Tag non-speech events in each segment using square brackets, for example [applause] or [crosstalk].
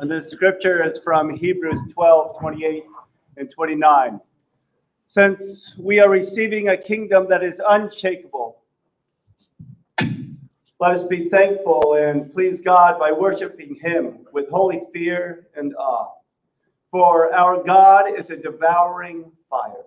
And the scripture is from Hebrews 12 28 and 29. Since we are receiving a kingdom that is unshakable, let us be thankful and please God by worshiping Him with holy fear and awe. For our God is a devouring fire.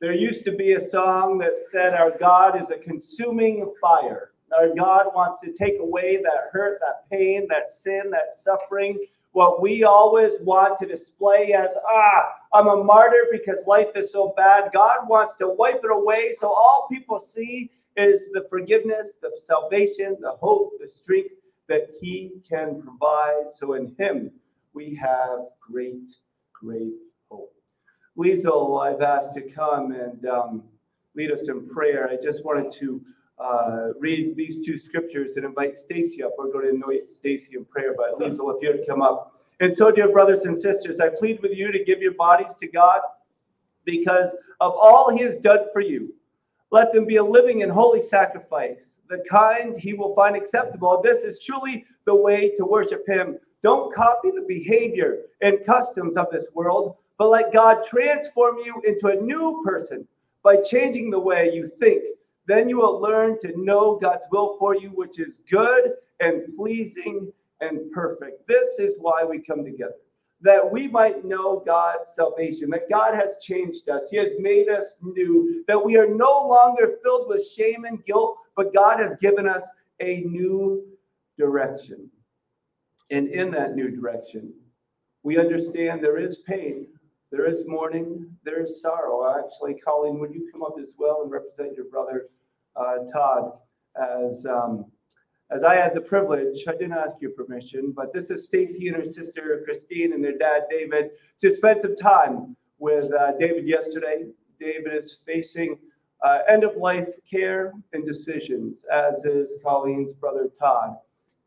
There used to be a song that said, Our God is a consuming fire. Our God wants to take away that hurt, that pain, that sin, that suffering. What we always want to display as, ah, I'm a martyr because life is so bad. God wants to wipe it away so all people see is the forgiveness, the salvation, the hope, the strength that He can provide. So in Him, we have great, great hope. Liesel, I've asked to come and um, lead us in prayer. I just wanted to uh, read these two scriptures and invite Stacy up. We're going to anoint Stacy in prayer, but Liesel, if you'd come up. And so, dear brothers and sisters, I plead with you to give your bodies to God because of all He has done for you. Let them be a living and holy sacrifice, the kind He will find acceptable. This is truly the way to worship Him. Don't copy the behavior and customs of this world, but let God transform you into a new person by changing the way you think. Then you will learn to know God's will for you, which is good and pleasing and perfect. This is why we come together, that we might know God's salvation, that God has changed us, He has made us new, that we are no longer filled with shame and guilt, but God has given us a new direction. And in that new direction, we understand there is pain, there is mourning, there is sorrow. Actually, Colleen, would you come up as well and represent your brother uh, Todd as um, as I had the privilege, I didn't ask your permission, but this is Stacy and her sister Christine and their dad David to spend some time with uh, David yesterday. David is facing uh, end of life care and decisions, as is Colleen's brother Todd.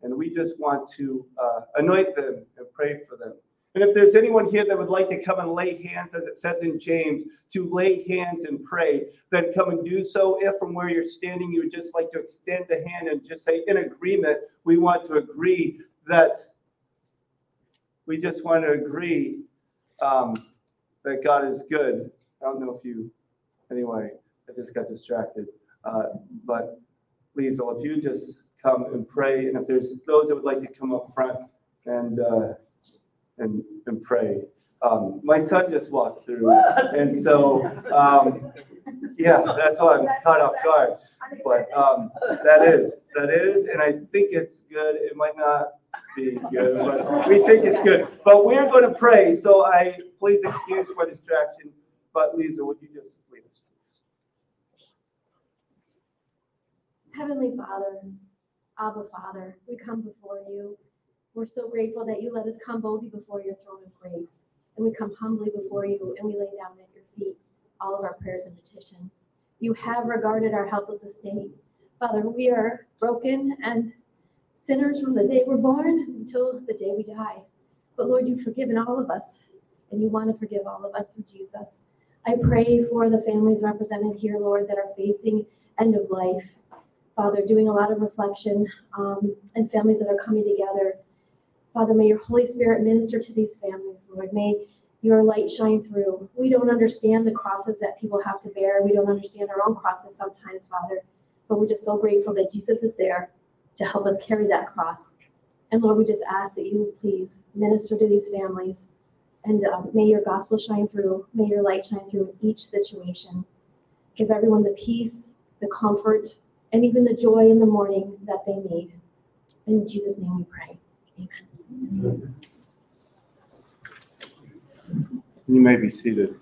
And we just want to uh, anoint them and pray for them. And if there's anyone here that would like to come and lay hands, as it says in James, to lay hands and pray, then come and do so. If from where you're standing, you would just like to extend the hand and just say, in agreement, we want to agree that we just want to agree um, that God is good. I don't know if you, anyway, I just got distracted. Uh, but Liesel, if you just come and pray, and if there's those that would like to come up front and uh, and, and pray. Um, my son just walked through, and so um, yeah, that's why I'm caught off guard. But um, that is that is, and I think it's good. It might not be good, but we think it's good. But we're going to pray, so I please excuse my distraction. But Lisa, would you just lead us? Heavenly Father, Abba Father, we come before you. We're so grateful that you let us come boldly before your throne of grace. And we come humbly before you and we lay down at your feet all of our prayers and petitions. You have regarded our helpless estate. Father, we are broken and sinners from the day we're born until the day we die. But Lord, you've forgiven all of us, and you want to forgive all of us through Jesus. I pray for the families represented here, Lord, that are facing end of life. Father, doing a lot of reflection um, and families that are coming together Father, may your Holy Spirit minister to these families, Lord. May your light shine through. We don't understand the crosses that people have to bear. We don't understand our own crosses sometimes, Father. But we're just so grateful that Jesus is there to help us carry that cross. And Lord, we just ask that you please minister to these families and uh, may your gospel shine through. May your light shine through in each situation. Give everyone the peace, the comfort, and even the joy in the morning that they need. In Jesus' name we pray. Amen. You may be seated.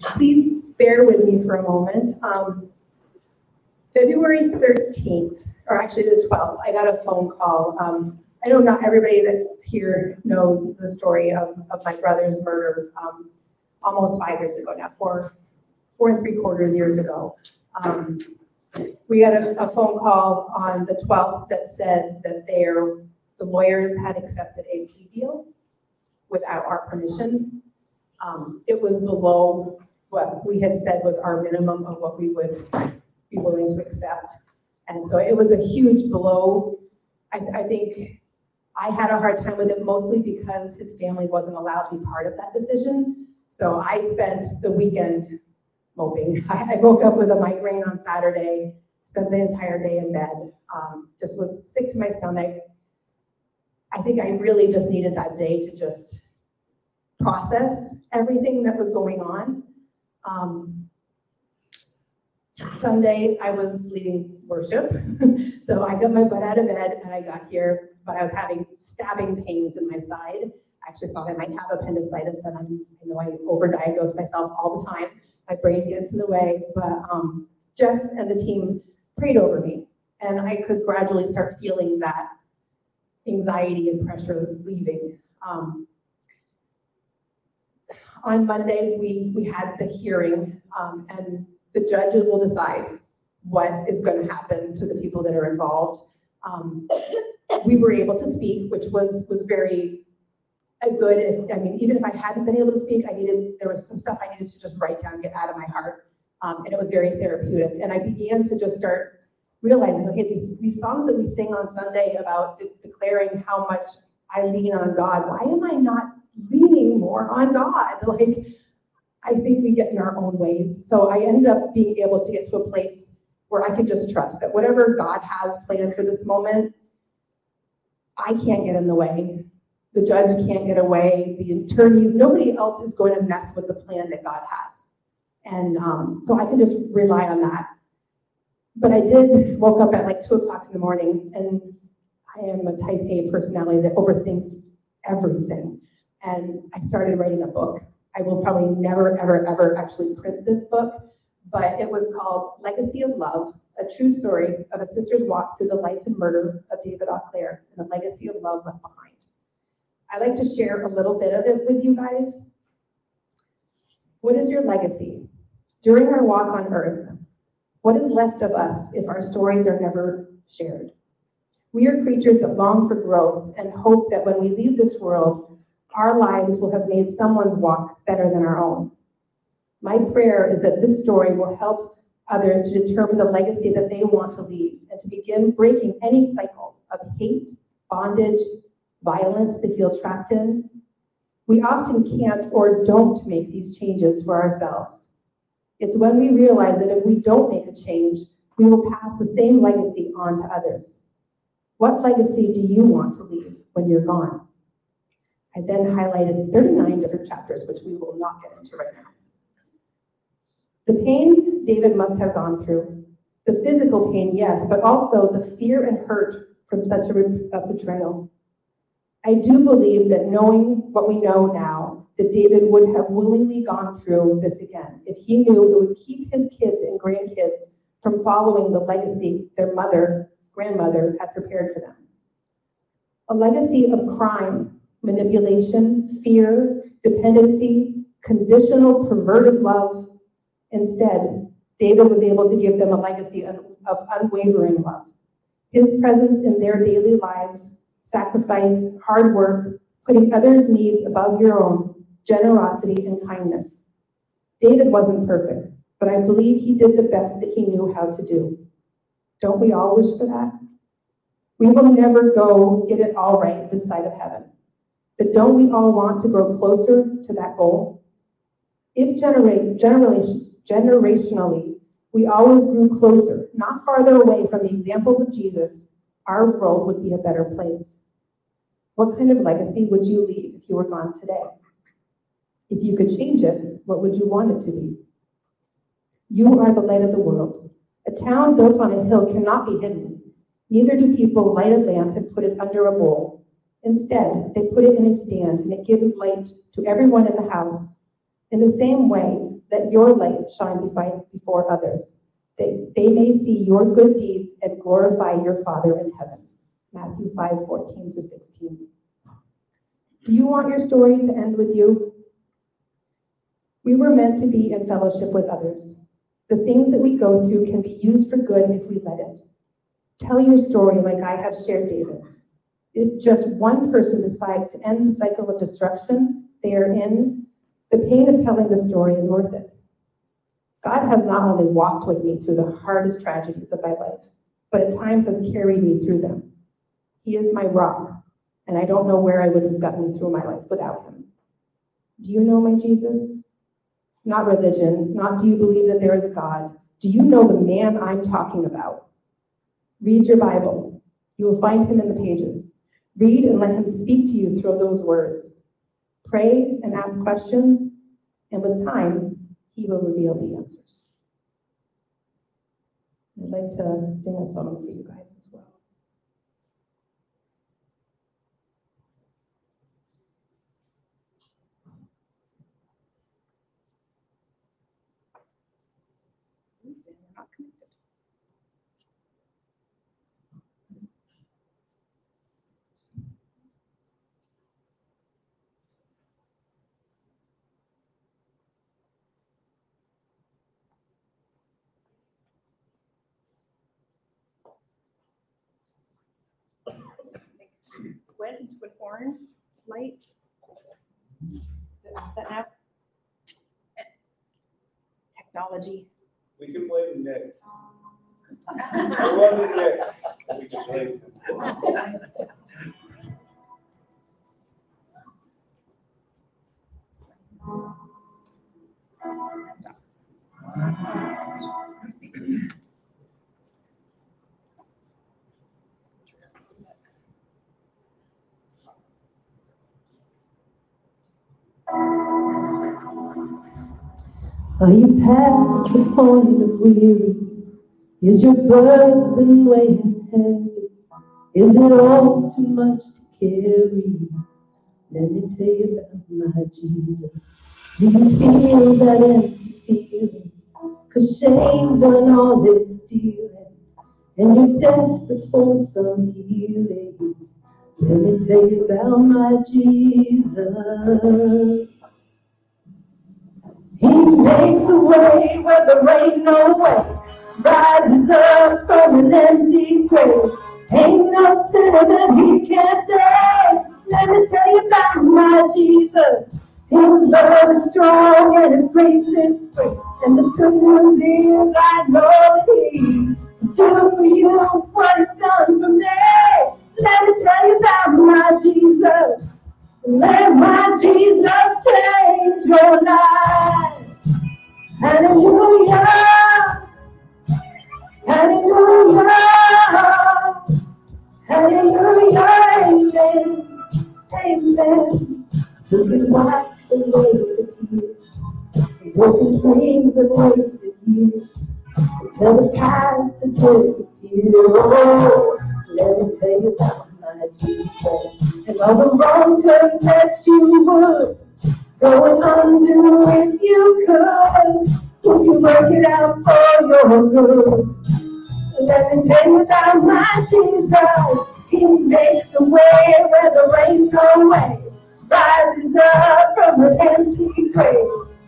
Please bear with me for a moment. Um, February 13th, or actually the 12th, I got a phone call. Um, I know not everybody that's here knows the story of, of my brother's murder um, almost five years ago now, four, four and three quarters years ago. Um, we got a, a phone call on the twelfth that said that the lawyers had accepted a plea deal without our permission. Um, it was below what we had said was our minimum of what we would be willing to accept. And so it was a huge blow. I, I think I had a hard time with it mostly because his family wasn't allowed to be part of that decision. So I spent the weekend moping. [laughs] I, I woke up with a migraine on Saturday, spent the entire day in bed, um, just was sick to my stomach. I think I really just needed that day to just process everything that was going on. Um, Sunday, I was leading worship, [laughs] so I got my butt out of bed and I got here, but I was having stabbing pains in my side. I Actually thought I might have appendicitis and I'm, I know I overdiagnose myself all the time. My brain gets in the way, but, um, Jeff and the team prayed over me and I could gradually start feeling that anxiety and pressure leaving. Um, on Monday, we, we had the hearing, um, and the judges will decide what is going to happen to the people that are involved. Um, we were able to speak, which was, was very a good, I mean, even if I hadn't been able to speak, I needed, there was some stuff I needed to just write down, get out of my heart. Um, and it was very therapeutic. And I began to just start realizing, okay, these, these songs that we sing on Sunday about de- declaring how much I lean on God, why am I not leaning more on God? [laughs] Like, I think we get in our own ways. So I ended up being able to get to a place where I could just trust that whatever God has planned for this moment, I can't get in the way. The judge can't get away, the attorneys, nobody else is going to mess with the plan that God has. And um, so I can just rely on that. But I did woke up at like two o'clock in the morning and I am a type A personality that overthinks everything. And I started writing a book. I will probably never, ever, ever actually print this book, but it was called Legacy of Love, a true story of a sister's walk through the life and murder of David Auclair and the legacy of love left behind. I'd like to share a little bit of it with you guys. What is your legacy? During our walk on earth, what is left of us if our stories are never shared? We are creatures that long for growth and hope that when we leave this world, our lives will have made someone's walk better than our own. My prayer is that this story will help others to determine the legacy that they want to leave and to begin breaking any cycle of hate, bondage, violence they feel trapped in. We often can't or don't make these changes for ourselves. It's when we realize that if we don't make a change, we will pass the same legacy on to others. What legacy do you want to leave when you're gone? I then highlighted 39 different chapters, which we will not get into right now. The pain David must have gone through, the physical pain, yes, but also the fear and hurt from such a a betrayal. I do believe that knowing what we know now, that David would have willingly gone through this again if he knew it would keep his kids and grandkids from following the legacy their mother, grandmother had prepared for them. A legacy of crime, manipulation, fear, dependency, conditional, perverted love. Instead, David was able to give them a legacy of, unwavering love. His presence in their daily lives, sacrifice, hard work, putting others' needs above your own, generosity, and kindness. David wasn't perfect, but I believe he did the best that he knew how to do. Don't we all wish for that? We will never go get it all right this side of heaven. But don't we all want to grow closer to that goal? If generate, generation, generationally, we always grew closer, not farther away from the examples of Jesus, our world would be a better place. What kind of legacy would you leave if you were gone today? If you could change it, what would you want it to be? You are the light of the world. A town built on a hill cannot be hidden. Neither do people light a lamp and put it under a bowl. Instead, they put it in a stand and it gives light to everyone in the house. In the same way, let your light shine befi- before others. They, they may see your good deeds and glorify your Father in heaven. Matthew 5, 14 through 16. Do you want your story to end with you? We were meant to be in fellowship with others. The things that we go through can be used for good if we let it. Tell your story like I have shared David's. If just one person decides to end the cycle of destruction they are in, the pain of telling the story is worth it. God has not only walked with me through the hardest tragedies of my life, but at times has carried me through them. He is my rock, and I don't know where I would have gotten through my life without him. Do you know my Jesus? Not religion, not do you believe that there is a God. Do you know the man I'm talking about? Read your Bible. You will find him in the pages. Read and let him speak to you through those words. Pray and ask questions, and with time, he will reveal the answers. I'd like to sing a song for you guys as well. Went into an orange light. Is that now? Technology. We can blame Nick. [laughs] It wasn't Nick. We can blame him. [laughs] Are you past the point of weary? Is your burden weighing heavy? Is it all too much to carry? Let me tell you about my Jesus. Do you feel that empty feeling? Cause shame done all it's stealing. And you're desperate for some healing. Let me tell you about my Jesus. He makes a way where there ain't no way. Rises up from an empty grave. Ain't no sinner that he can't save. Let me tell you about my Jesus. His love is strong and his grace is free. And the good news is I know he do for you what he's done for me. Let me tell you about my Jesus. Let my Jesus change your life. Hallelujah. Hallelujah. Hallelujah. Amen. Amen. You can wipe away the tears. Broken dreams and wasted years. Tell the past to disappear. Oh, let me tell you about my Jesus. And all the wrong turns that you would. Going under if you could. If you work it out for your good. Let me tell you about my Jesus. He makes a way where there ain't no way. Rises up from an empty grave.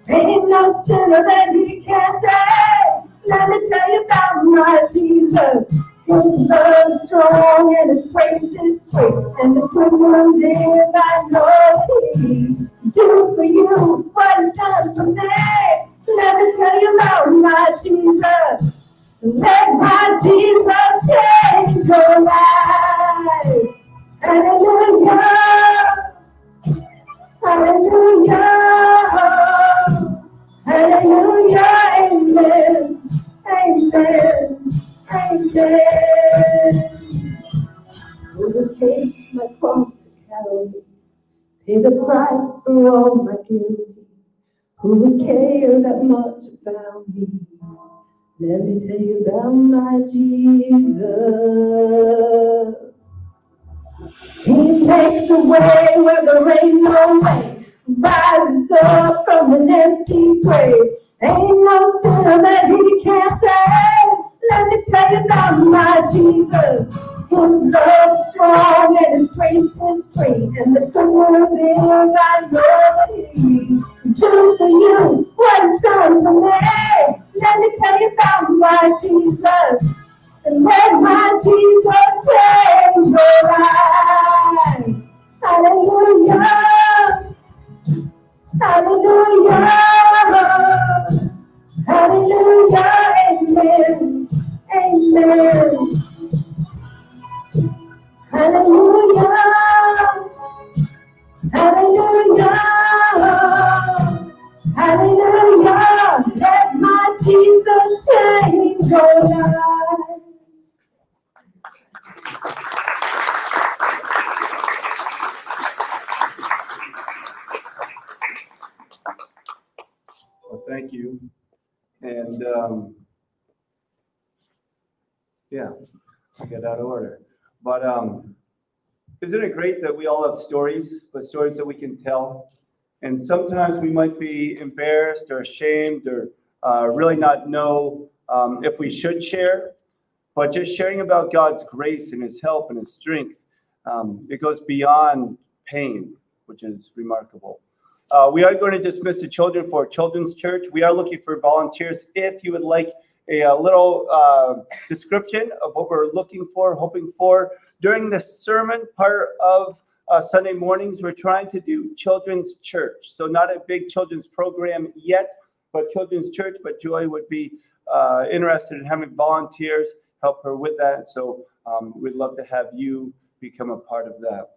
Ain't no sinner that he can't save. Let me tell you about my Jesus. His love is strong and his grace is great. And the good news is I know he do for you what he's done for me. Let me tell you about my Jesus. Let my Jesus change your life. Hallelujah. Hallelujah. Hallelujah. Amen. Amen. Amen. Who will take my cross to Calvary? Pay the price for all my guilty. Who would care that much about me? Let me tell you about my Jesus. He takes away way where there ain't no way. Rises up from an empty grave. Ain't no sinner that he can't save. Let me tell you about my Jesus. His love strong and his grace is free. And the news is I know that he do for you what he's done for me. Let me tell you about my Jesus. And let my Jesus change your life. Hallelujah. Hallelujah. Hallelujah. Amen. Amen. Hallelujah. Hallelujah. Hallelujah. Let my Jesus change your life. Thank you. And, um, yeah, I got out of order. But, um, isn't it great that we all have stories, but stories that we can tell? And sometimes we might be embarrassed or ashamed or uh, really not know um, if we should share. But just sharing about God's grace and His help and His strength, um, it goes beyond pain, which is remarkable. Uh, we are going to dismiss the children for Children's Church. We are looking for volunteers. If you would like a, a little uh, description of what we're looking for, hoping for during the sermon part of uh, Sunday mornings, we're trying to do Children's Church. So, not a big children's program yet, but Children's Church. But Joy would be uh, interested in having volunteers help her with that. So, um, we'd love to have you become a part of that.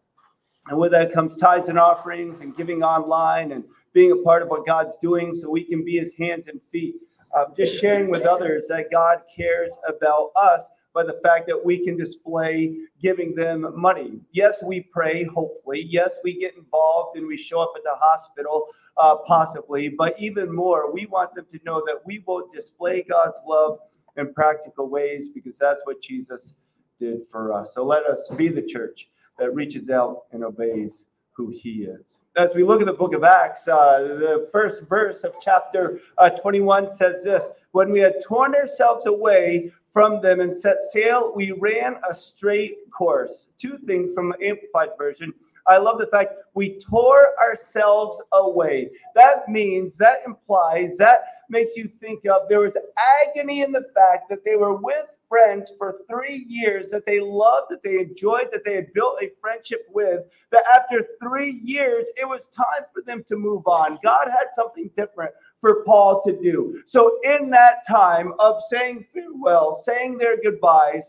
And with that comes tithes and offerings and giving online and being a part of what God's doing so we can be his hands and feet. Uh, just sharing with others that God cares about us by the fact that we can display giving them money. Yes, we pray, hopefully. Yes, we get involved and we show up at the hospital, uh, possibly. But even more, we want them to know that we will display God's love in practical ways because that's what Jesus did for us. So let us be the church that reaches out and obeys who he is. As we look at the book of Acts, uh, the first verse of chapter uh, 21 says this When we had torn ourselves away from them and set sail, we ran a straight course. Two things from the Amplified Version. I love the fact we tore ourselves away. That means, that implies, that makes you think of there was agony in the fact that they were with friends for three years that they loved, that they enjoyed, that they had built a friendship with, that after three years, it was time for them to move on. God had something different for Paul to do. So, in that time of saying farewell, saying their goodbyes,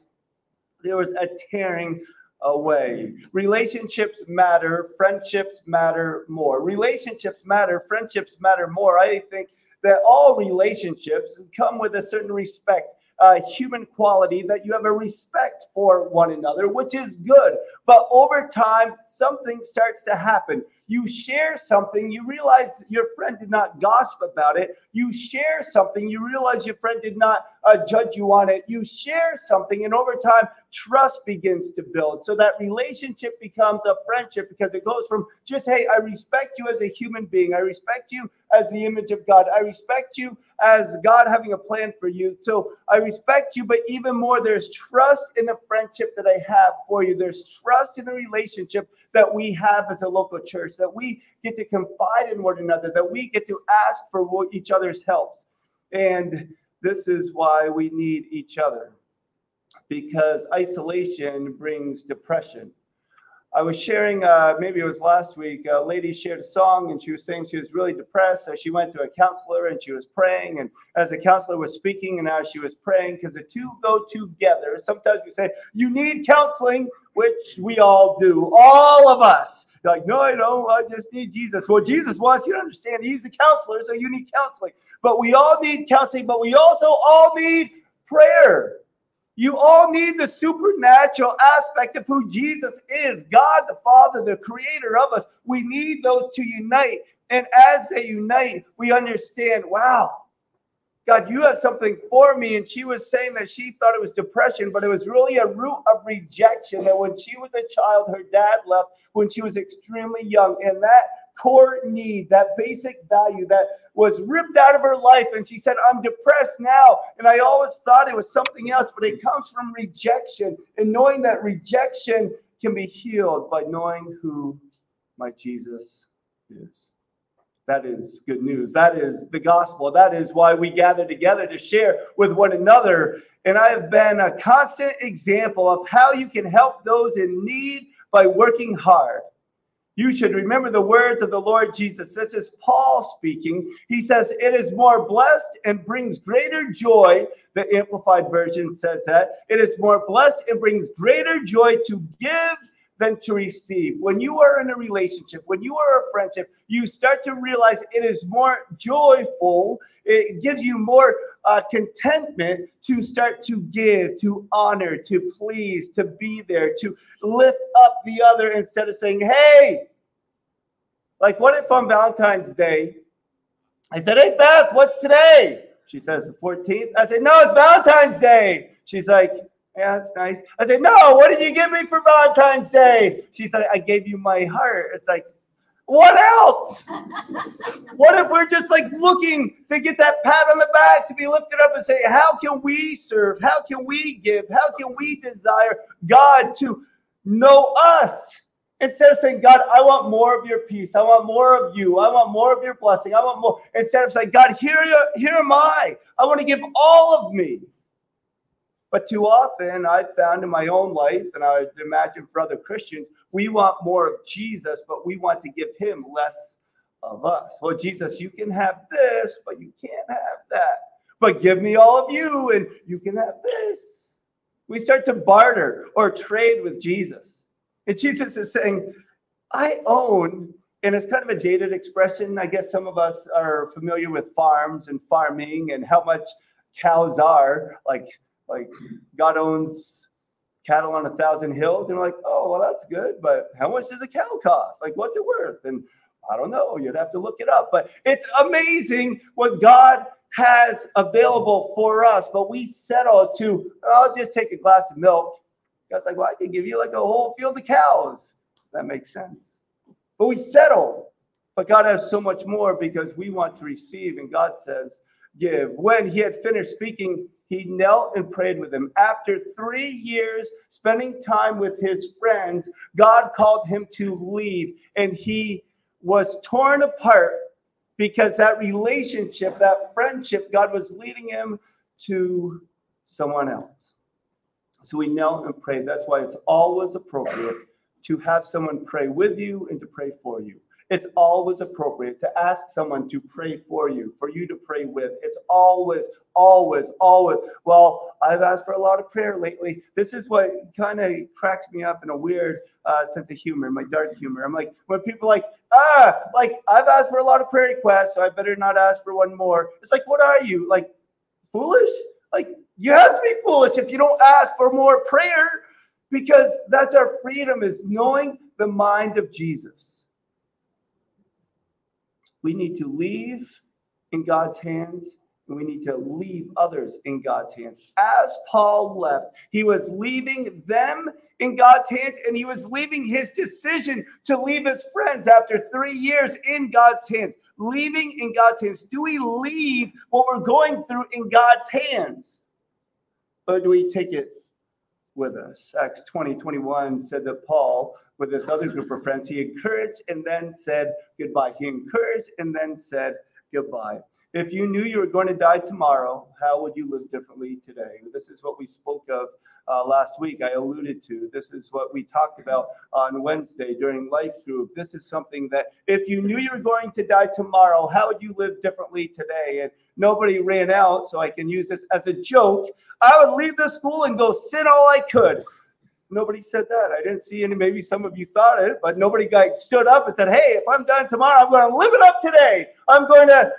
there was a tearing away. Relationships matter, friendships matter more. Relationships matter, friendships matter more. I think that all relationships come with a certain respect uh, human quality that you have a respect for one another, which is good. But over time, something starts to happen. You share something, you realize your friend did not gossip about it. You share something, you realize your friend did not uh, judge you on it. You share something, and over time, trust begins to build. So that relationship becomes a friendship because it goes from just, hey, I respect you as a human being, I respect you as the image of God, I respect you as God having a plan for you. So I respect you, but even more, there's trust in the friendship that I have for you. There's trust in the relationship that we have as a local church, that we get to confide in one another, that we get to ask for each other's helps. And this is why we need each other, because isolation brings depression. I was sharing, uh, maybe it was last week, a lady shared a song and she was saying she was really depressed. So she went to a counselor and she was praying. And as the counselor was speaking and as she was praying, because the two go together, sometimes we say, You need counseling, which we all do, all of us. Like, no, I don't. I just need Jesus. Well, Jesus wants you to understand he's the counselor, so you need counseling. But we all need counseling, but we also all need prayer. You all need the supernatural aspect of who Jesus is God the Father, the creator of us. We need those to unite. And as they unite, we understand wow, God, you have something for me. And she was saying that she thought it was depression, but it was really a root of rejection. That when she was a child, her dad left when she was extremely young. And that core need, that basic value that was ripped out of her life. And she said, I'm depressed now. And I always thought it was something else, but it comes from rejection. And knowing that rejection can be healed by knowing who my Jesus is. That is good news. That is the gospel. That is why we gather together to share with one another. And I have been a constant example of how you can help those in need by working hard. You should remember the words of the Lord Jesus. This is Paul speaking. He says, It is more blessed and brings greater joy. The Amplified Version says that. It is more blessed and brings greater joy to give to receive. When you are in a relationship, when you are a friendship, you start to realize it is more joyful. It gives you more uh, contentment to start to give, to honor, to please, to be there, to lift up the other instead of saying, hey, like what if on Valentine's Day, I said, hey, Beth, what's today? She says, the 14th. I said, no, it's Valentine's Day. She's like, yeah, that's nice. I said, No, what did you give me for Valentine's Day? She said, I gave you my heart. It's like, what else? [laughs] what if we're just like looking to get that pat on the back to be lifted up and say, How can we serve? How can we give? How can we desire God to know us? Instead of saying, God, I want more of your peace. I want more of you. I want more of your blessing. I want more. Instead of saying, God, here, here am I. I want to give all of me. But too often, I've found in my own life, and I imagine for other Christians, we want more of Jesus, but we want to give him less of us. Well, Jesus, you can have this, but you can't have that. But give me all of you, and you can have this. We start to barter or trade with Jesus. And Jesus is saying, I own, and it's kind of a dated expression. I guess some of us are familiar with farms and farming and how much cows are. Like like God owns cattle on a thousand hills. And we're like, oh, well, that's good. But how much does a cow cost? Like, what's it worth? And I don't know. You'd have to look it up. But it's amazing what God has available for us. But we settle to, I'll just take a glass of milk. God's like, well, I can give you like a whole field of cows. That makes sense. But we settle. But God has so much more because we want to receive. And God says, give. When he had finished speaking, he knelt and prayed with him. After three years spending time with his friends, God called him to leave, and he was torn apart because that relationship, that friendship, God was leading him to someone else. So he knelt and prayed. That's why it's always appropriate to have someone pray with you and to pray for you. It's always appropriate to ask someone to pray for you, for you to pray with. It's always, always, always. Well, I've asked for a lot of prayer lately. This is what kind of cracks me up in a weird uh, sense of humor, my dark humor. I'm like, when people like, ah, like I've asked for a lot of prayer requests, so I better not ask for one more. It's like, what are you? Like, foolish? Like, you have to be foolish if you don't ask for more prayer because that's our freedom is knowing the mind of Jesus. We need to leave in God's hands and we need to leave others in God's hands. As Paul left, he was leaving them in God's hands and he was leaving his decision to leave his friends after three years in God's hands. Leaving in God's hands. Do we leave what we're going through in God's hands? Or do we take it with us? Acts 20 21 said that Paul with this other group of friends. He encouraged and then said goodbye. He encouraged and then said goodbye. If you knew you were going to die tomorrow, how would you live differently today? This is what we spoke of uh, last week. I alluded to. This is what we talked about on Wednesday during Life Group. This is something that if you knew you were going to die tomorrow, how would you live differently today? And nobody ran out, so I can use this as a joke. I would leave the school and go sin all I could. Nobody said that. I didn't see any. Maybe some of you thought it, but nobody got stood up and said, "Hey, if I'm done tomorrow, I'm going to live it up today. I'm going to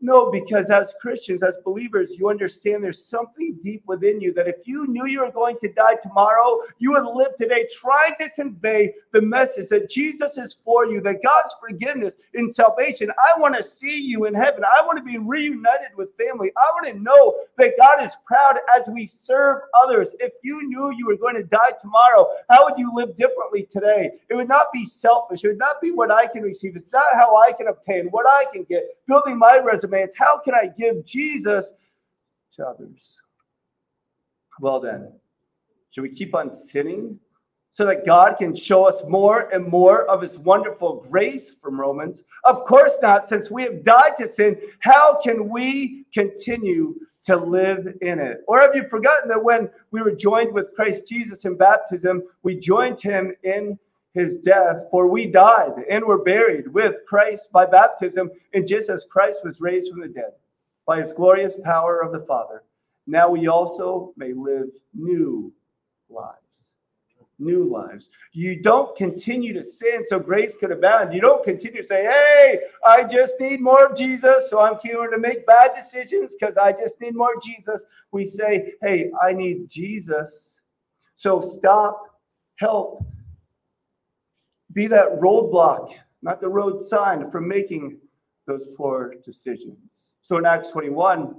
no, because as Christians, as believers, you understand there's something deep within you that if you knew you were going to die tomorrow, you would live today trying to convey the message that Jesus is for you, that God's forgiveness and salvation. I want to see you in heaven. I want to be reunited with family. I want to know that God is proud as we serve others. If you knew you were going to die tomorrow, how would you live differently today? It would not be selfish. It would not be what I can receive. It's not how I can obtain, what I can get, building my resume it's how can I give Jesus to others? Well, then, should we keep on sinning so that God can show us more and more of his wonderful grace from Romans? Of course not. Since we have died to sin, how can we continue to live in it? Or have you forgotten that when we were joined with Christ Jesus in baptism, we joined him in his death, for we died and were buried with Christ by baptism, and just as Christ was raised from the dead by his glorious power of the Father, now we also may live new lives. New lives. You don't continue to sin so grace could abound. You don't continue to say, Hey, I just need more of Jesus, so I'm going to make bad decisions because I just need more Jesus. We say, Hey, I need Jesus. So stop, help, be that roadblock, not the road sign, from making those poor decisions. So in Acts 21,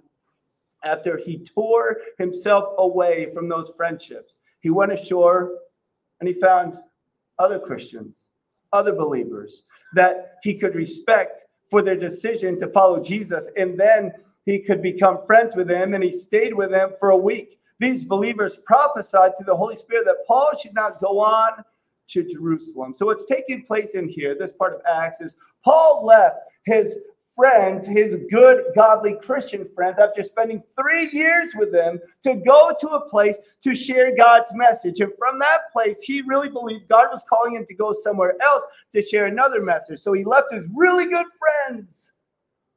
after he tore himself away from those friendships, he went ashore and he found other Christians, other believers that he could respect for their decision to follow Jesus. And then he could become friends with them and he stayed with them for a week. These believers prophesied to the Holy Spirit that Paul should not go on to Jerusalem. So what's taking place in here, this part of Acts, is Paul left his friends, his good, godly Christian friends, after spending three years with them, to go to a place to share God's message. And from that place, he really believed God was calling him to go somewhere else to share another message. So he left his really good friends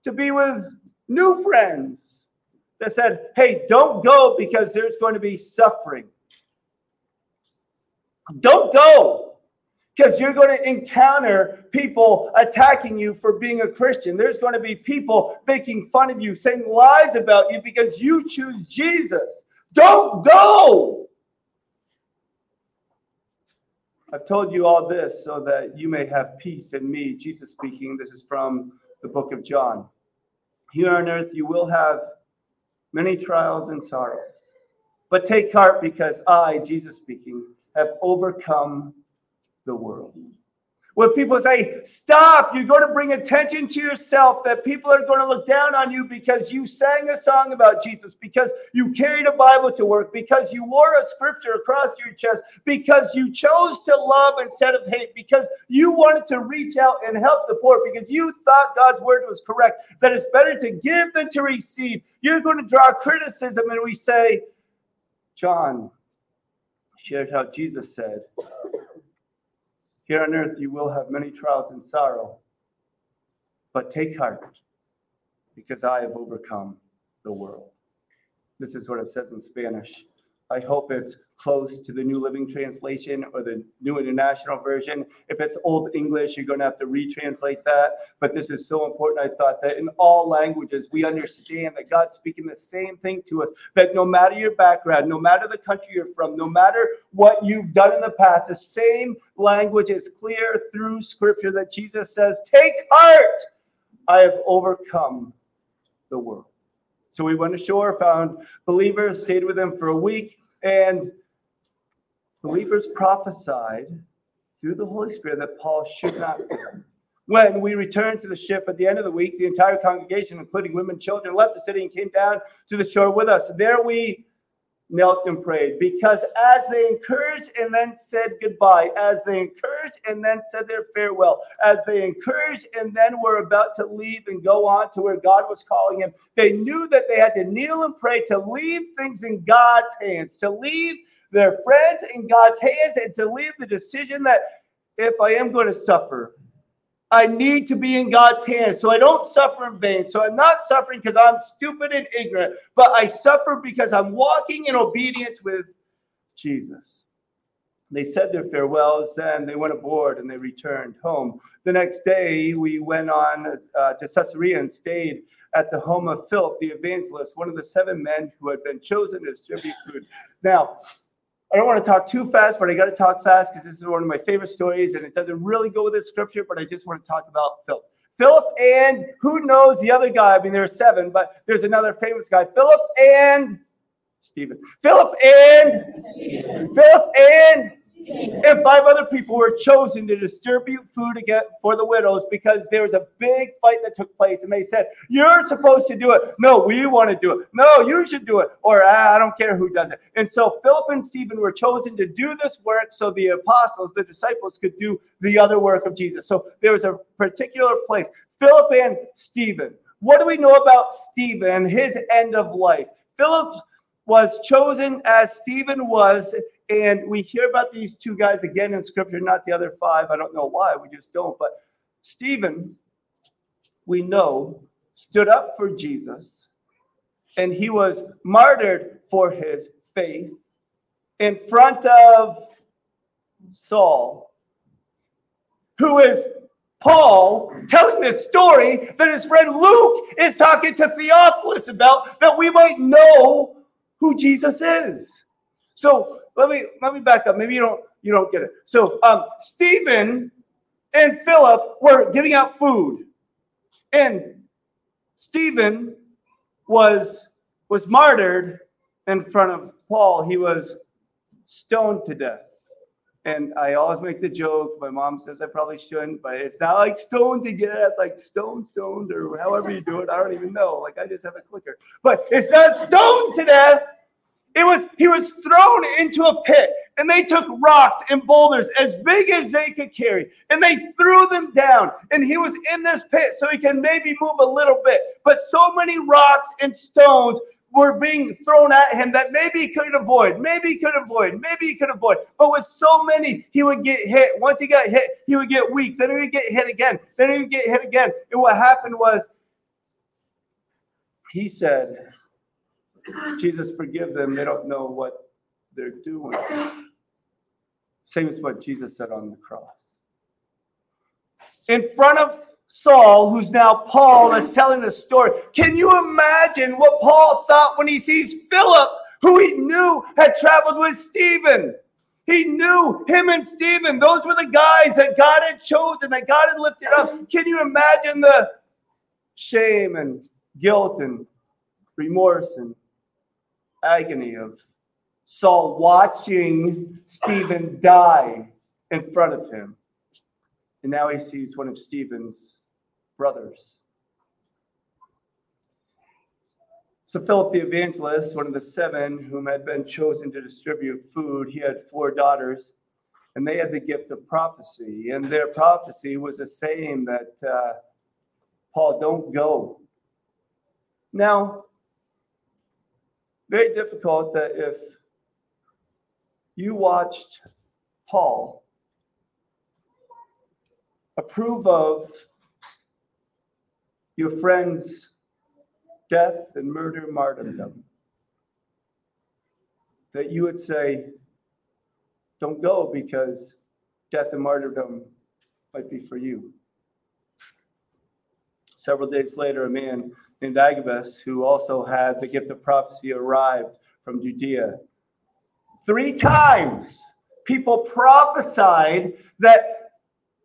to be with new friends that said, Hey, don't go because there's going to be suffering. Don't go because you're going to encounter people attacking you for being a Christian. There's going to be people making fun of you, saying lies about you because you choose Jesus. Don't go. I've told you all this so that you may have peace in me. Jesus speaking. This is from the book of John. Here on earth, you will have many trials and sorrows. But take heart because I, Jesus speaking, have overcome the world. When people say, Stop, you're going to bring attention to yourself, that people are going to look down on you because you sang a song about Jesus, because you carried a Bible to work, because you wore a scripture across your chest, because you chose to love instead of hate, because you wanted to reach out and help the poor, because you thought God's word was correct, that it's better to give than to receive. You're going to draw criticism, and we say, John shared how Jesus said, here on earth you will have many trials and sorrow, but take heart, because I have overcome the world. This is what it says in Spanish. I hope it's close to the New Living Translation or the New International Version. If it's Old English, you're going to have to retranslate that. But this is so important. I thought that in all languages, we understand that God's speaking the same thing to us. That no matter your background, no matter the country you're from, no matter what you've done in the past, the same language is clear through Scripture that Jesus says, Take heart, I have overcome the world. So we went ashore, found believers, stayed with them for a week and believers prophesied through the Holy Spirit that Paul should not. When we returned to the ship at the end of the week, the entire congregation, including women and children, left the city and came down to the shore with us. There we knelt and prayed. Because as they encouraged and then said goodbye, as they encouraged and then said their farewell, as they encouraged and then were about to leave and go on to where God was calling them, they knew that they had to kneel and pray to leave things in God's hands, to leave their friends in God's hands, and to leave the decision that if I am going to suffer, I need to be in God's hands so I don't suffer in vain. So I'm not suffering because I'm stupid and ignorant, but I suffer because I'm walking in obedience with Jesus. They said their farewells, then they went aboard and they returned home. The next day, we went on uh, to Caesarea and stayed at the home of Philip, the evangelist, one of the seven men who had been chosen to distribute food. Now, I don't want to talk too fast, but I got to talk fast because this is one of my favorite stories and it doesn't really go with this scripture, but I just want to talk about Philip. Philip and who knows the other guy? I mean, there are seven, but there's another famous guy. Philip and Stephen. Philip and Stephen. Philip and and five other people were chosen to distribute food for the widows because there was a big fight that took place. And they said you're supposed to do it. No we want to do it. No you should do it. Or "Ah, i don't care who does it. And so philip and stephen were chosen to do this work so the apostles the disciples could do the other work of jesus. So there was a particular place. Philip and stephen. What do we know about stephen his end of life? Philip was chosen as stephen was and we hear about these two guys again in scripture, not the other five. I don't know why, we just don't. But Stephen, we know, stood up for Jesus and he was martyred for his faith in front of Saul, who is Paul telling this story that his friend Luke is talking to Theophilus about that we might know who Jesus is. So let me let me back up. Maybe you don't you don't get it. So um, Stephen and Philip were giving out food, and Stephen was was martyred in front of Paul. He was stoned to death. And I always make the joke. My mom says I probably shouldn't, but it's not like stoned to death, like stone stoned or however you do it. I don't even know. Like I just have a clicker. But it's not stoned to death. It was he was thrown into a pit, and they took rocks and boulders as big as they could carry, and they threw them down. And he was in this pit, so he can maybe move a little bit. But so many rocks and stones were being thrown at him that maybe he could avoid, maybe he could avoid, maybe he could avoid. But with so many, he would get hit. Once he got hit, he would get weak. Then he would get hit again. Then he would get hit again. And what happened was, he said, Jesus, forgive them. They don't know what they're doing. Same as what Jesus said on the cross. In front of Saul, who's now Paul, that's telling the story. Can you imagine what Paul thought when he sees Philip, who he knew had traveled with Stephen? He knew him and Stephen, those were the guys that God had chosen, that God had lifted up. Can you imagine the shame and guilt and remorse and agony of Saul watching Stephen die in front of him. And now he sees one of Stephen's brothers. So, Philip the evangelist, one of the seven whom had been chosen to distribute food, he had four daughters, and they had the gift of prophecy. And their prophecy was a saying that, uh, Paul, don't go. Now, very difficult that if you watched Paul approve of your friend's death and murder, martyrdom, that you would say, don't go because death and martyrdom might be for you. Several days later, a man named Agabus, who also had the gift of prophecy, arrived from Judea. Three times people prophesied that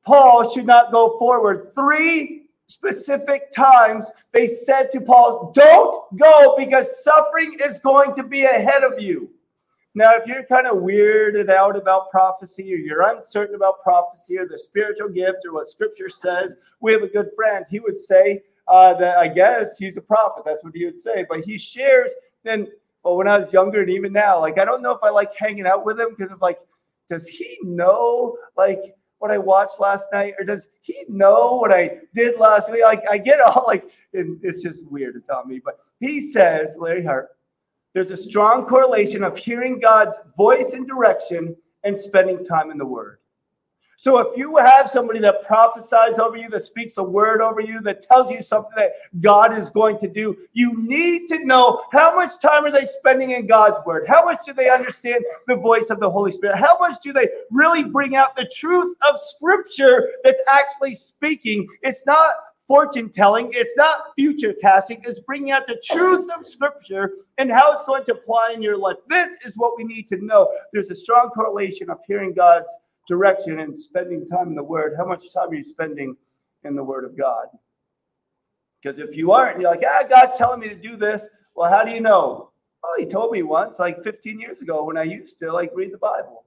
Paul should not go forward. Three specific times they said to Paul, Don't go because suffering is going to be ahead of you. Now, if you're kind of weirded out about prophecy or you're uncertain about prophecy or the spiritual gift or what scripture says, we have a good friend. He would say uh, that I guess he's a prophet. That's what he would say. But he shares, then, but when I was younger and even now, like, I don't know if I like hanging out with him because of like, does he know, like, what I watched last night, or does he know what I did last week? Like, I get all like, it's just weird. It's on me, but he says, Larry Hart, there's a strong correlation of hearing God's voice and direction and spending time in the Word. So if you have somebody that prophesies over you, that speaks a word over you, that tells you something that God is going to do, you need to know how much time are they spending in God's word? How much do they understand the voice of the Holy Spirit? How much do they really bring out the truth of scripture that's actually speaking? It's not fortune telling, it's not future casting, it's bringing out the truth of scripture and how it's going to apply in your life. This is what we need to know. There's a strong correlation of hearing God's direction and spending time in the Word, how much time are you spending in the Word of God? Because if you aren't, you're like, ah, God's telling me to do this. Well, how do you know? Well, He told me once, like 15 years ago, when I used to like read the Bible.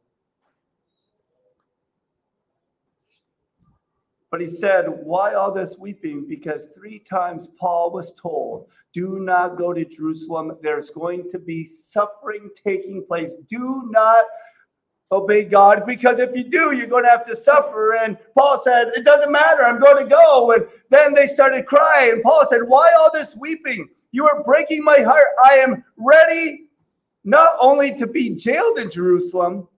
But he said, Why all this weeping? Because three times Paul was told, Do not go to Jerusalem. There's going to be suffering taking place. Do not obey God because if you do, you're going to have to suffer. And Paul said, It doesn't matter. I'm going to go. And then they started crying. And Paul said, Why all this weeping? You are breaking my heart. I am ready not only to be jailed in Jerusalem,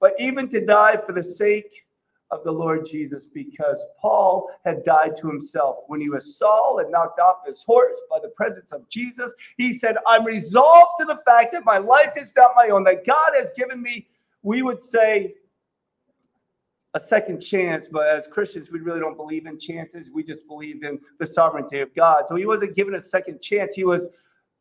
but even to die for the sake of the Lord Jesus because Paul had died to himself. When he was Saul and knocked off his horse by the presence of Jesus, he said, I'm resolved to the fact that my life is not my own, that God has given me, we would say, a second chance. But as Christians, we really don't believe in chances. We just believe in the sovereignty of God. So he wasn't given a second chance. He was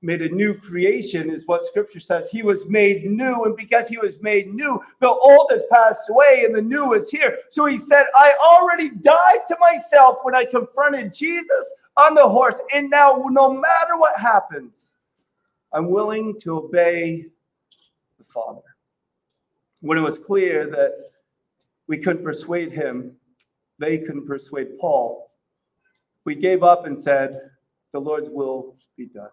made a new creation, is what scripture says. He was made new, and because he was made new, the old has passed away and the new is here. So he said, I already died to myself when I confronted Jesus on the horse, and now no matter what happens, I'm willing to obey the Father. When it was clear that we couldn't persuade him, they couldn't persuade Paul, we gave up and said, The Lord's will be done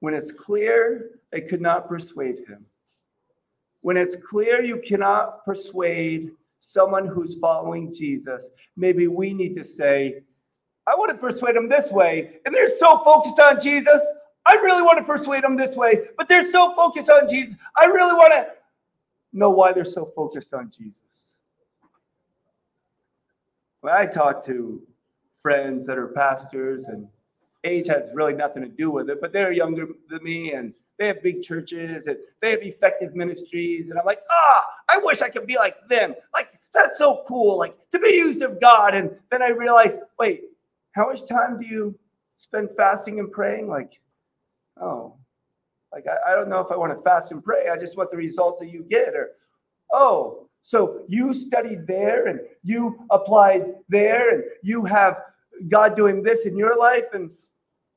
when it's clear they could not persuade him, when it's clear you cannot persuade someone who's following Jesus, maybe we need to say, I want to persuade them this way. And they're so focused on Jesus. I really want to persuade them this way, but they're so focused on Jesus. I really want to know why they're so focused on Jesus. When I talk to friends that are pastors and age has really nothing to do with it, but they're younger than me and they have big churches and they have effective ministries. And I'm like, ah, I wish I could be like them. Like, that's so cool, like to be used of God. And then I realized, wait, how much time do you spend fasting and praying? Like, oh, like I, I don't know if I want to fast and pray. I just want the results that you get. Or, oh, so you studied there and you applied there and you have God doing this in your life. And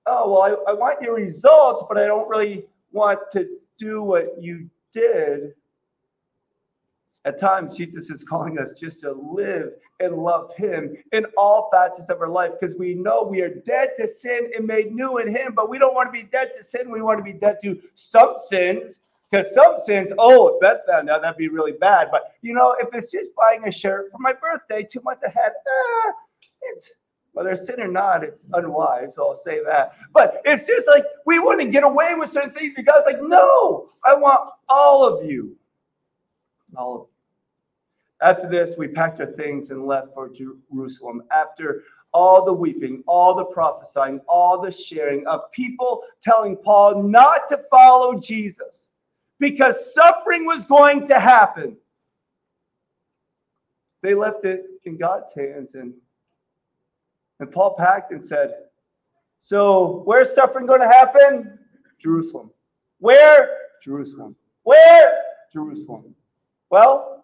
oh, well, I, I want your results, but I don't really want to do what you did. At times, Jesus is calling us just to live and love Him in all facets of our life because we know we are dead to sin and made new in Him, but we don't want to be dead to sin. We want to be dead to some sins because some sins, oh, if Beth found out, that'd be really bad. But you know, if it's just buying a shirt for my birthday two months ahead, eh, it's whether sin or not, it's unwise, so I'll say that. But it's just like we want to get away with certain things. And God's like, no, I want all of you. All of you. After this, we packed our things and left for Jerusalem. After all the weeping, all the prophesying, all the sharing of people telling Paul not to follow Jesus because suffering was going to happen. They left it in God's hands and and Paul packed and said, So, where's suffering going to happen? Jerusalem. Where? Jerusalem. Where? Jerusalem. Well,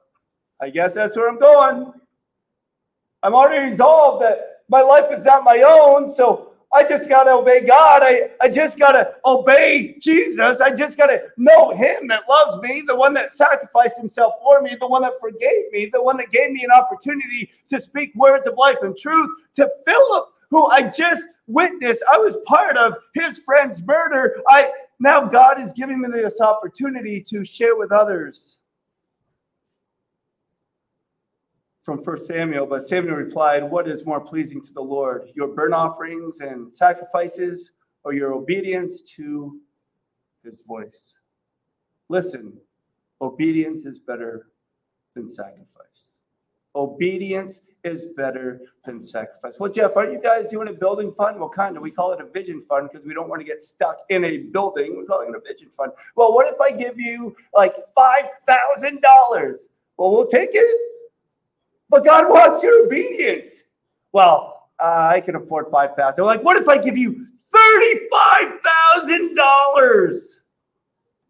I guess that's where I'm going. I'm already resolved that my life is not my own, so I just got to obey God. I, I just got to obey Jesus. I just got to know Him that loves me, the one that sacrificed Himself for me, the one that forgave me, the one that gave me an opportunity to speak words of life and truth to Philip, who I just witnessed. I was part of his friend's murder. I now God is giving me this opportunity to share with others from First Samuel, but Samuel replied, What is more pleasing to the Lord, your burnt offerings and sacrifices, or your obedience to his voice? Listen, obedience is better than sacrifice. Obedience is better than sacrifice. Well, Jeff, aren't you guys doing a building fund? Well, kind of. We call it a vision fund because we don't want to get stuck in a building. We're calling it a vision fund. Well, what if I give you like $5,000? Well, we'll take it but God wants your obedience. Well, uh, I can afford five thousand. Like, what if I give you thirty-five thousand dollars?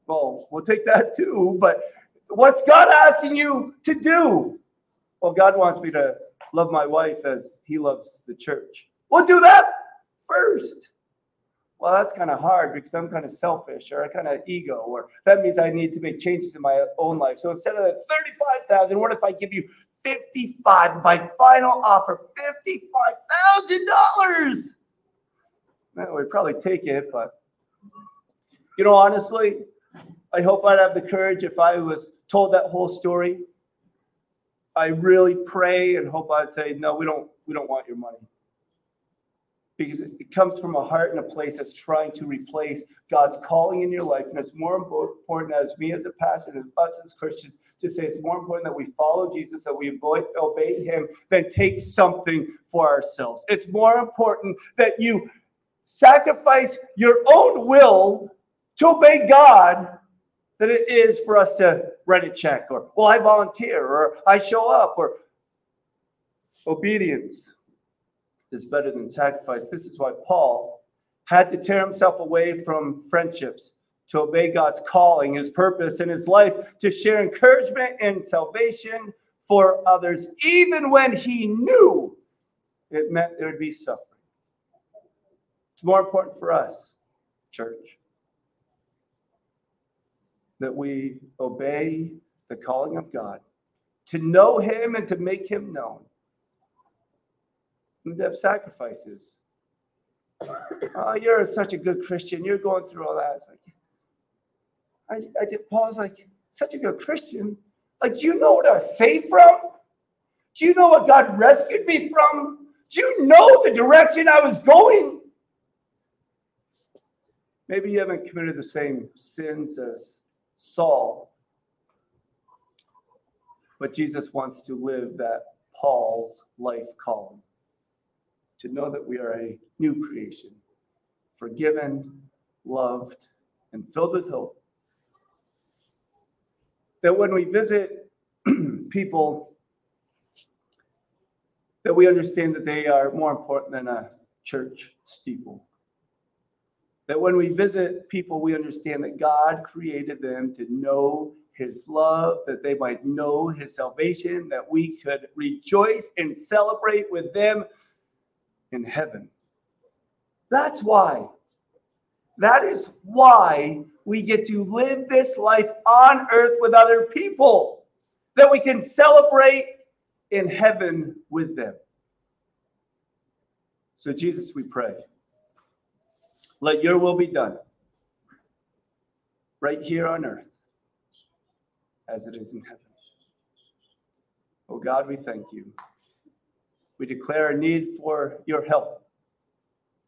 Well, we'll take that too. But what's God asking you to do? Well, God wants me to love my wife as He loves the church. We'll do that first. Well, that's kind of hard because I'm kind of selfish or I kind of ego, or that means I need to make changes in my own life. So instead of the 35,000, what if I give you 55, my final offer, $55,000? Well, we'd probably take it, but you know, honestly, I hope I'd have the courage if I was told that whole story. I really pray and hope I'd say, no, we don't, we don't want your money. Because it comes from a heart and a place that's trying to replace God's calling in your life. And it's more important as me as a pastor and us as Christians to say it's more important that we follow Jesus, that we obey him, than take something for ourselves. It's more important that you sacrifice your own will to obey God than it is for us to write a check or, well, I volunteer or I show up or obedience is better than sacrifice. This is why Paul had to tear himself away from friendships to obey God's calling, his purpose in his life, to share encouragement and salvation for others, even when he knew it meant there would be suffering. It's more important for us, church, that we obey the calling of God, to know him and to make him known. And have sacrifices. Oh, you're such a good Christian. You're going through all that. It's like, I, I did, Paul's like, such a good Christian. Like, do you know what I was saved from? Do you know what God rescued me from? Do you know the direction I was going? Maybe you haven't committed the same sins as Saul, but Jesus wants to live that Paul's life calling to know that we are a new creation, forgiven, loved, and filled with hope. That when we visit [clears throat] people, that we understand that they are more important than a church steeple. That when we visit people, we understand that God created them to know his love, that they might know his salvation, that we could rejoice and celebrate with them in heaven. That's why. That is why we get to live this life on earth with other people, that we can celebrate in heaven with them. So, Jesus, we pray, let your will be done right here on earth as it is in heaven. Oh God, we thank you. We declare a need for your help.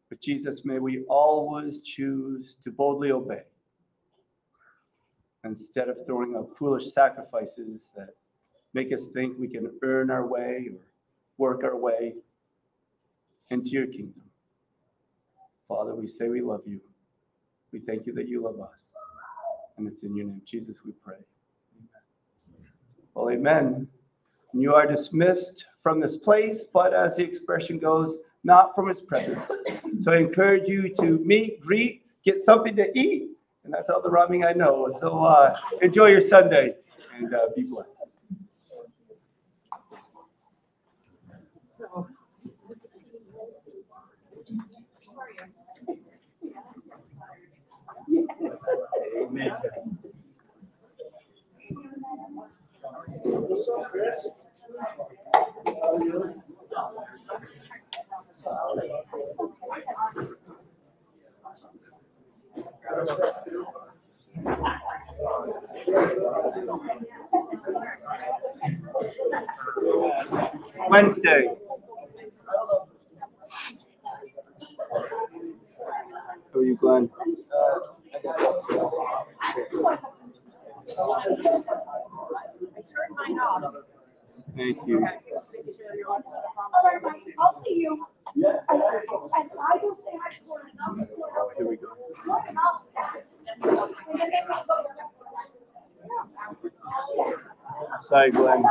But Jesus, may we always choose to boldly obey instead of throwing up foolish sacrifices that make us think we can earn our way or work our way into your kingdom. Father, we say we love you. We thank you that you love us. And it's in your name, Jesus, we pray. Amen. Well, amen. And you are dismissed from this place, but as the expression goes, not from his presence. So I encourage you to meet, greet, get something to eat. And that's all the rhyming I know. So uh, enjoy your Sunday and uh, be blessed. Amen. Wednesday. How are you, Glenn? I turned mine off. Thank you. Okay, Mike, I'll see you. Yeah. I will say hi to oh, Here we go. Sorry, Glenn.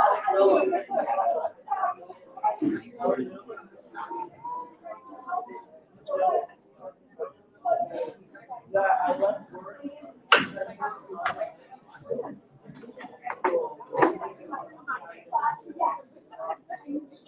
What's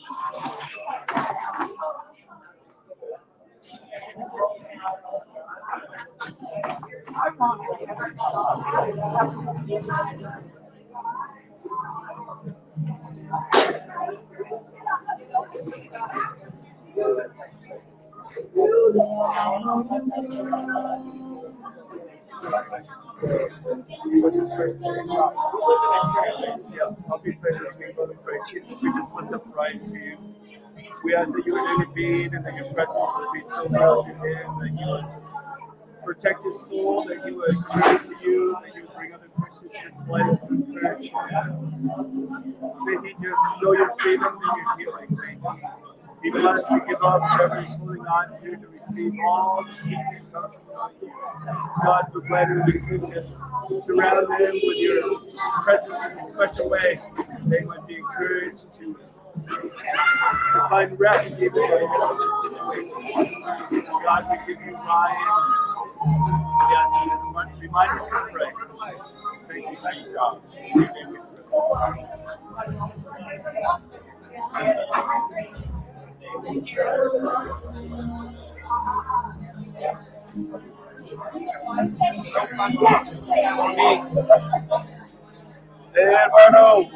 his? I'll be Jesus, we just lift up Ryan to you. We ask that you would intervene and that your presence would be so real to him, that you would protect his soul, that you would to you, that you would bring other Christians to his life to encourage him. May he just know your freedom and your healing. Even us to give up whatever he's holding on to to receive all the peace that comes from you. God, for we can just surround them with your presence in a special way. They might be encouraged to, find rest even in this situation. God, we give you Ryan. We to remind- remind us to pray. Thank you, Jesus. Hermano.